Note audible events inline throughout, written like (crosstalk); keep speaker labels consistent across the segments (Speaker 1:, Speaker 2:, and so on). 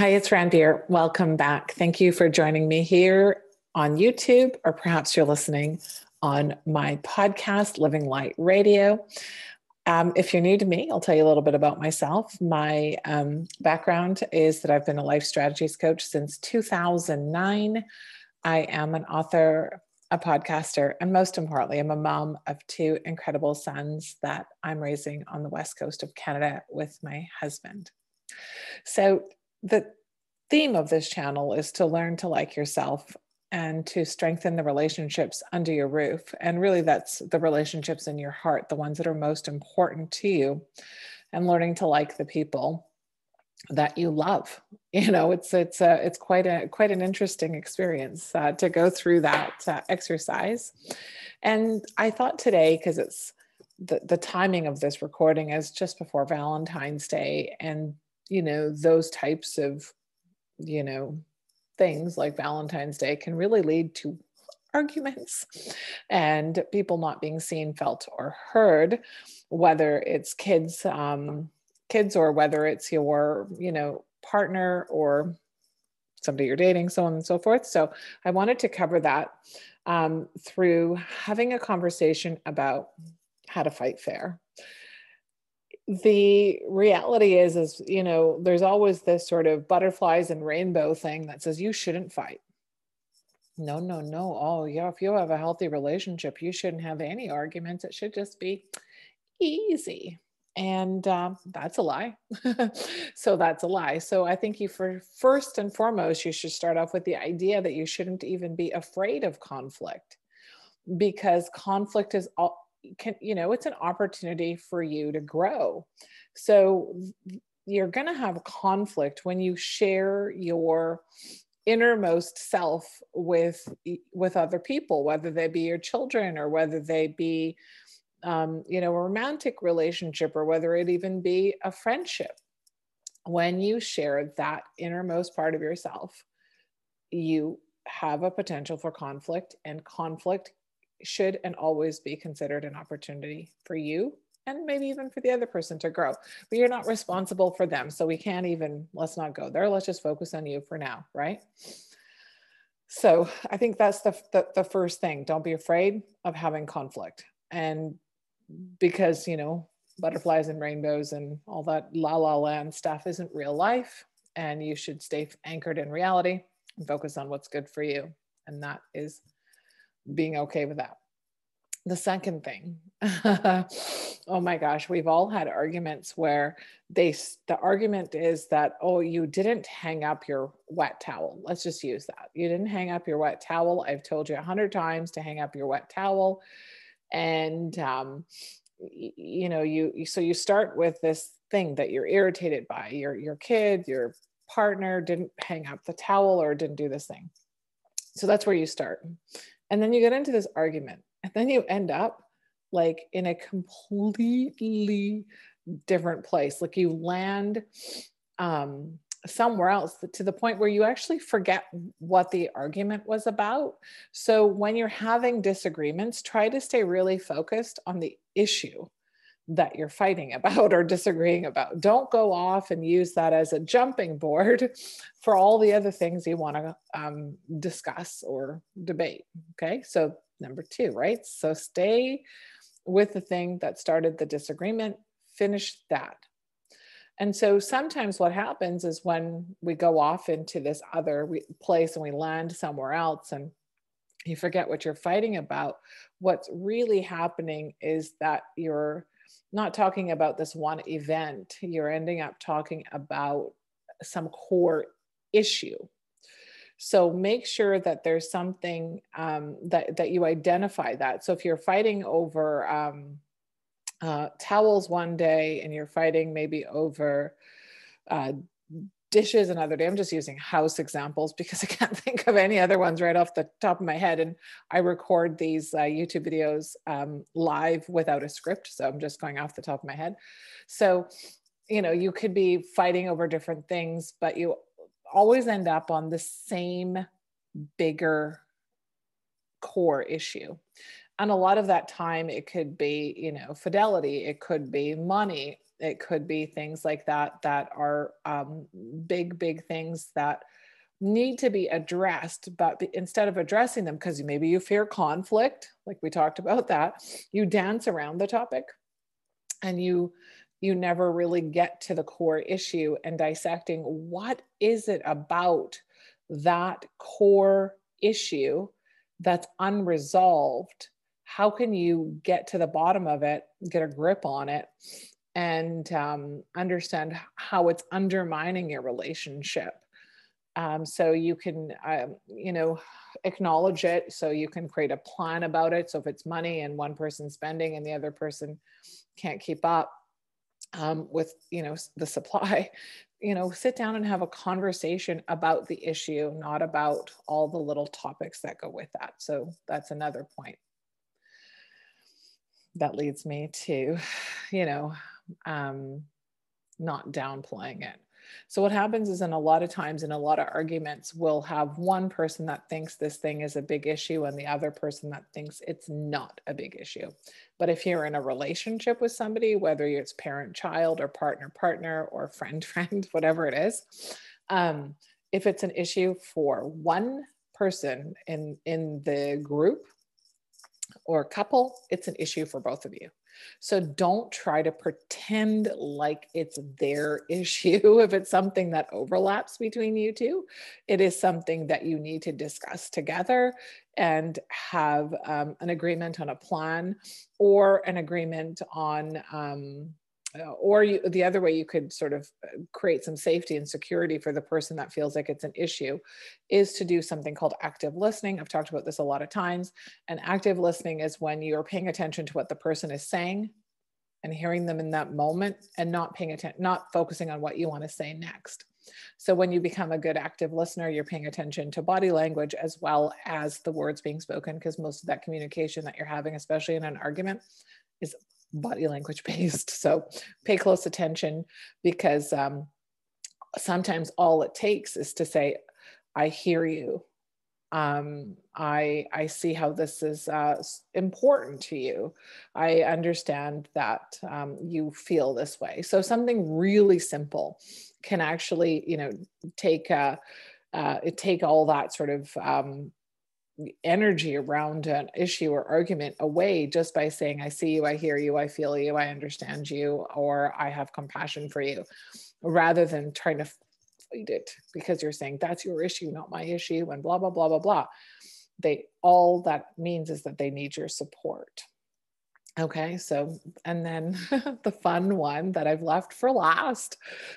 Speaker 1: Hi, it's Ranbir. Welcome back. Thank you for joining me here on YouTube, or perhaps you're listening on my podcast, Living Light Radio. Um, if you're new to me, I'll tell you a little bit about myself. My um, background is that I've been a life strategies coach since 2009. I am an author, a podcaster, and most importantly, I'm a mom of two incredible sons that I'm raising on the west coast of Canada with my husband. So, the theme of this channel is to learn to like yourself and to strengthen the relationships under your roof. And really, that's the relationships in your heart, the ones that are most important to you, and learning to like the people that you love. (laughs) You know, it's it's a it's quite a quite an interesting experience uh, to go through that uh, exercise. And I thought today, because it's the the timing of this recording is just before Valentine's Day, and you know those types of you know things like valentine's day can really lead to arguments and people not being seen felt or heard whether it's kids um, kids or whether it's your you know partner or somebody you're dating so on and so forth. So i wanted to cover that um, through having a conversation about how to fight fair the reality is is you know there's always this sort of butterflies and rainbow thing that says you shouldn't fight. No no no. Oh yeah if you have a healthy relationship you shouldn't have any arguments. It should just be easy. And um, that's a lie. (laughs) So that's a lie. So i think you for first and foremost you should start off with the idea that you shouldn't even be afraid of conflict because conflict is all can you know it's an opportunity for you to grow. So you're going to have conflict when you share your innermost self with with other people whether they be your children or whether they be um, you know a romantic relationship or whether it even be a friendship. When you share that innermost part of yourself you have a potential for conflict and conflict should and always be considered an opportunity for you and maybe even for the other person to grow. But you're not responsible for them. So we can't even, let's not go there. Let's just focus on you for now, right? So I think that's the, the, the first thing. Don't be afraid of having conflict. And because, you know, butterflies and rainbows and all that la la land stuff isn't real life. And you should stay anchored in reality and focus on what's good for you. And that is being okay with that. The second thing, (laughs) oh my gosh, we've all had arguments where they, the argument is that, oh, you didn't hang up your wet towel. Let's just use that. You didn't hang up your wet towel. I've told you a hundred times to hang up your wet towel. And, um, you know, you, so you start with this thing that you're irritated by your, your kid, your partner didn't hang up the towel or didn't do this thing. So that's where you start. And then you get into this argument, and then you end up like in a completely different place. Like you land um, somewhere else to the point where you actually forget what the argument was about. So when you're having disagreements, try to stay really focused on the issue that you're fighting (laughs) about or disagreeing about. Don't go off and use that as a jumping board (laughs) for all the other things you want to um, discuss or debate. Okay, so number two, right? So stay with the thing that started the disagreement, finish that. And so sometimes what happens is when we go off into this other place and we land somewhere else and you forget what you're fighting about, what's really happening is that you're not talking about this one event, you're ending up talking about some core issue. So make sure that there's something um, that, that you identify that. So if you're fighting over um, uh, towels one day and you're fighting maybe over uh, dishes another day. I'm just using house examples because I can't (laughs) think of any other ones right off the top of my head. And I record these uh, YouTube videos um, live without a script. So I'm just going off the top of my head. So, you know, you could be fighting over different things, but you always end up on the same bigger core issue. And a lot of that time, it could be, you know, fidelity, it could be money, it could be things like that that are um, big big things that need to be addressed but instead of addressing them because maybe you fear conflict like we talked about that you dance around the topic and you you never really get to the core issue and dissecting what is it about that core issue that's unresolved. How can you get to the bottom of it get a grip on it and um, understand how it's undermining your relationship. Um, so you can, um, you know, acknowledge it. So you can create a plan about it. So if it's money and one person spending and the other person can't keep up um, with, you know, the supply, (laughs) you know, sit down and have a conversation about the issue, not about all the little topics that go with that. So that's another point that leads me to, (sighs) you know, um, not downplaying it. So what happens is in a lot of times in a lot of arguments, we'll have one person that thinks this thing is a big issue and the other person that thinks it's not a big issue. But if you're in a relationship with somebody, whether it's parent child or partner partner or friend (laughs) friend, whatever it is, um, if it's an issue for one person in in the group or couple, it's an issue for both of you. So don't try to pretend like it's their (laughs) issue if it's something that overlaps between you two. It is something that you need to discuss together and have um, an agreement on a plan or an agreement on um, or you, the other way you could sort of uh, create some safety and security for the person that feels like it's an issue is to do something called active listening. I've talked about this a lot of times. And active listening is when you're paying attention to what the person is saying and hearing them in that moment and not paying attention, not focusing on what you want to say next. So when you become a good active listener, you're paying attention to body language as well as the words being spoken, because most of that communication that you're having, especially in an argument, is body language based. (laughs) So pay close attention because um, sometimes all it takes is to say, I hear you. Um, I, I see how this is uh, important to you. I understand that um, you feel this way. So something really simple can actually, you know, take uh, uh, take all that sort of um, energy around an issue or argument away just by saying, I see you, I hear you, I feel you, I understand you, or I have compassion for you, rather than trying to fight it because you're saying that's your issue, not my issue, and blah, blah, blah, blah, blah. They all that means is that they need your support. Okay, so and then (laughs) the fun one that I've left for last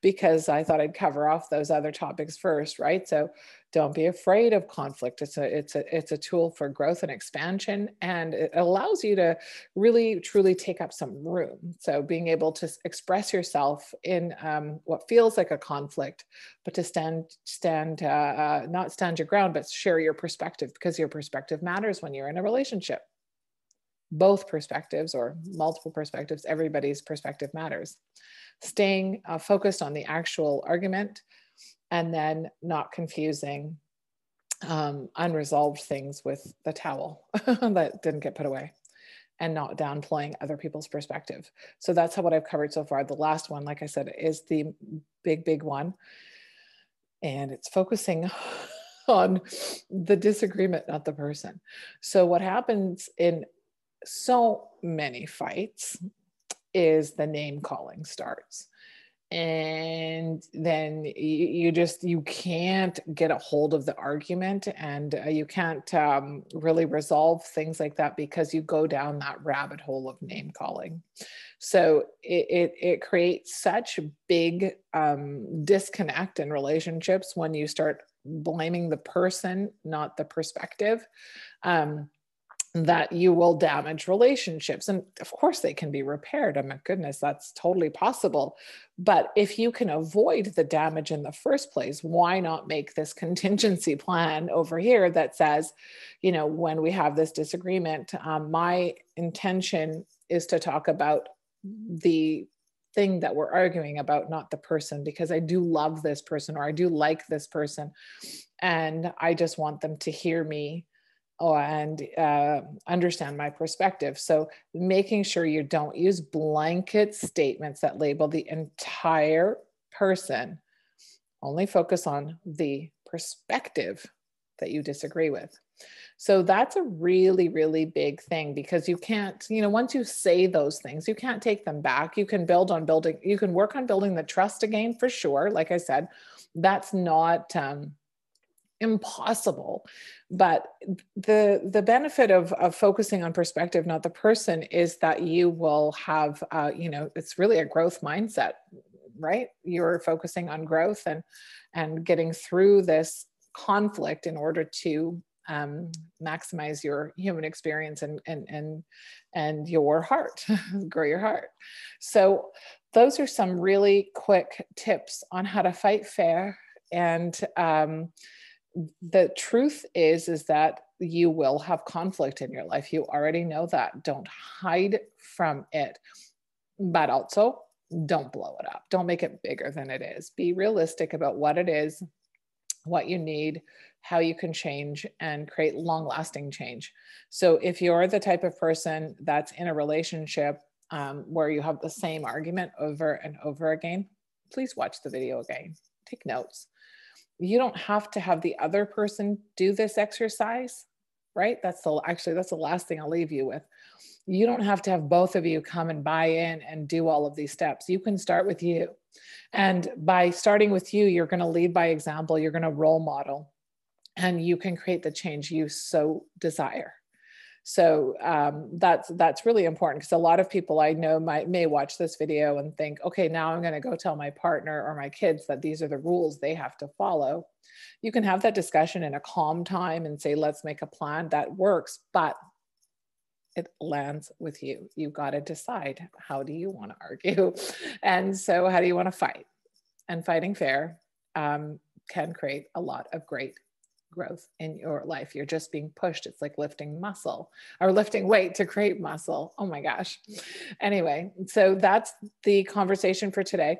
Speaker 1: because I thought I'd cover off those other topics first, right? So don't be afraid of conflict. It's a it's a it's a tool for growth and expansion and it allows you to really truly take up some room. So being able to express yourself in um, what feels like a conflict, but to stand stand uh, uh, not stand your ground, but share your perspective because your perspective matters when you're in a relationship both perspectives or multiple perspectives, everybody's perspective matters. Staying uh, focused on the actual argument and then not confusing um, unresolved things with the towel (laughs) that didn't get put away and not downplaying other people's perspective. So that's how what I've covered so far. The last one, like I said, is the big, big one. And it's focusing (laughs) on the disagreement, not the person. So what happens in so many fights is the name calling starts and then you, just you can't get a hold of the argument and uh, you can't um, really resolve things like that because you go down that rabbit hole of name calling so it, it, it creates such big um, disconnect in relationships when you start blaming the person, not the perspective. Um, that you will damage relationships. And of course, they can be repaired. Oh my goodness, that's totally possible. But if you can avoid the damage in the first place, why not make this (laughs) contingency plan over here that says, you know, when we have this disagreement, um, my intention is to talk about the thing that we're arguing about, not the person, because I do love this person or I do like this person. And I just want them to hear me oh, and uh, understand my perspective. So making sure you don't use blanket statements that label the entire person. Only focus on the perspective that you disagree with. So that's a really, really big thing because you can't, you know, once you say those things, you can't take them back. You can build on building, you can work on building the trust again for sure. Like I said, that's not, um, impossible. But the the benefit of of focusing on perspective not the person is that you will have uh, you know it's really a growth mindset right? You're focusing on growth and and getting through this conflict in order to um, maximize your human experience and and and and your heart (laughs) grow your heart. So those are some really quick tips on how to fight fair and um, the truth is is that you will have conflict in your life. You already know that. Don't hide from it. But also don't blow it up. Don't make it bigger than it is. Be realistic about what it is what you need how you can change and create long lasting change. So if you're the type of person that's in a relationship um, where you have the same argument over and over again please watch the video again. Take notes you don't have to have the other person do this exercise right? That's the actually that's the last thing i'll leave you with. You don't have to have both of you come and buy in and do all of these steps. You can start with you. And by starting with you you're going to lead by example you're going to role model and you can create the change you so desire so um, that's that's really important because a lot of people I know might may watch this video and think, okay, now I'm going to go tell my partner or my kids that these are the rules they have to follow. You can have that discussion in a calm time and say, let's make a plan that works, but it lands with you. You've got to decide how do you want to argue, (laughs) and so how do you want to fight? And fighting fair um, can create a lot of great growth in your life. You're just being pushed. It's like lifting muscle or lifting weight to create muscle. Oh my gosh. Anyway, so that's the conversation for today.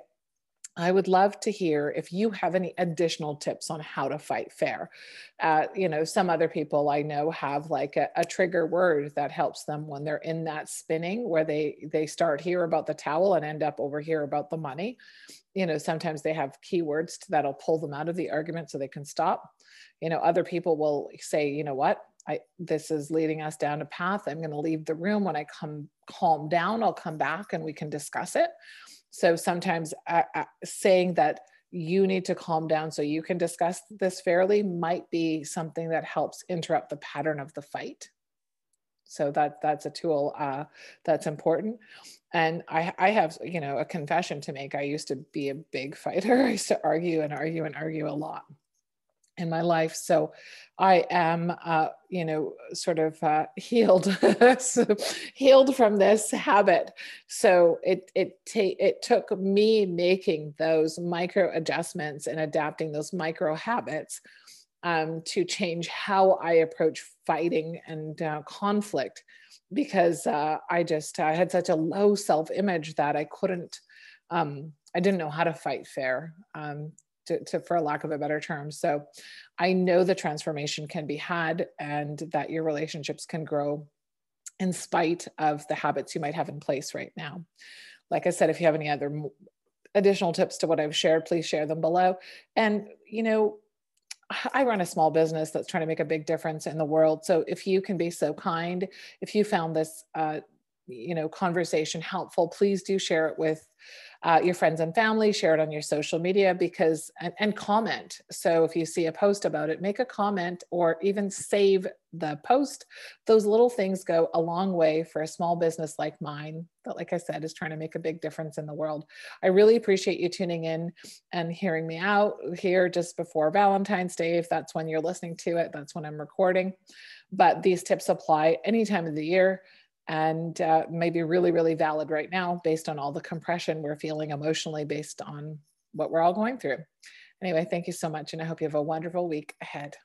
Speaker 1: I would love to hear if you have any additional tips on how to fight fair. Uh, you know, some other people I know have like a, a, trigger word that helps them when they're in that spinning where they they start here about the towel and end up over here about the money. You know, sometimes they have keywords that'll pull them out of the argument so they can stop you know other people will say you know what I, this is leading us down a path. I'm going to leave the room. When I come calm down, I'll come back and we can discuss it. So sometimes uh, uh, saying that you need to calm down so you can discuss this fairly might be something that helps interrupt the pattern of the fight. So that that's a tool uh, that's important. And I, I have, you know, a confession to make. I used to be a big fighter. (laughs) I used to argue and argue and argue a lot in my life. So I am, uh, you know, sort of uh, (laughs) healed, (laughs) healed from this habit. So it it ta- it took me making those micro adjustments and adapting those micro habits um, to change how I approach fighting and uh, conflict, because uh, I just I had such a low self image that I couldn't. Um, I didn't know how to fight fair. Um, to, to, for lack of a better term. So I know the transformation can be had and that your relationships can grow in spite of the habits you might have in place right now. Like I said, if you have any other additional tips to what I've shared, please share them below. And, you know, I run a small business that's trying to make a big difference in the world. So if you can be so kind, if you found this uh, you know conversation helpful please do share it with uh, your friends and family, share it on your social media because, and, and comment. So if you see a post about it, make a comment or even save the post. Those little things go a long way for a small business like mine that, like I said, is trying to make a big difference in the world. I really appreciate you tuning in and hearing me out here just before Valentine's Day. If that's when you're listening to it, that's when I'm recording. But these tips apply any time of the year and uh, maybe really, really valid right now based on all the compression we're feeling emotionally based on what we're all going through. Anyway, thank you so much, and I hope you have a wonderful week ahead.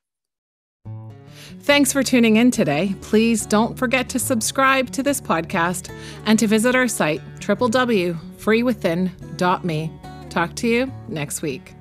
Speaker 2: Thanks for tuning in today. Please don't forget to subscribe to this podcast and to visit our site, www.freewithin.me. Talk to you next week.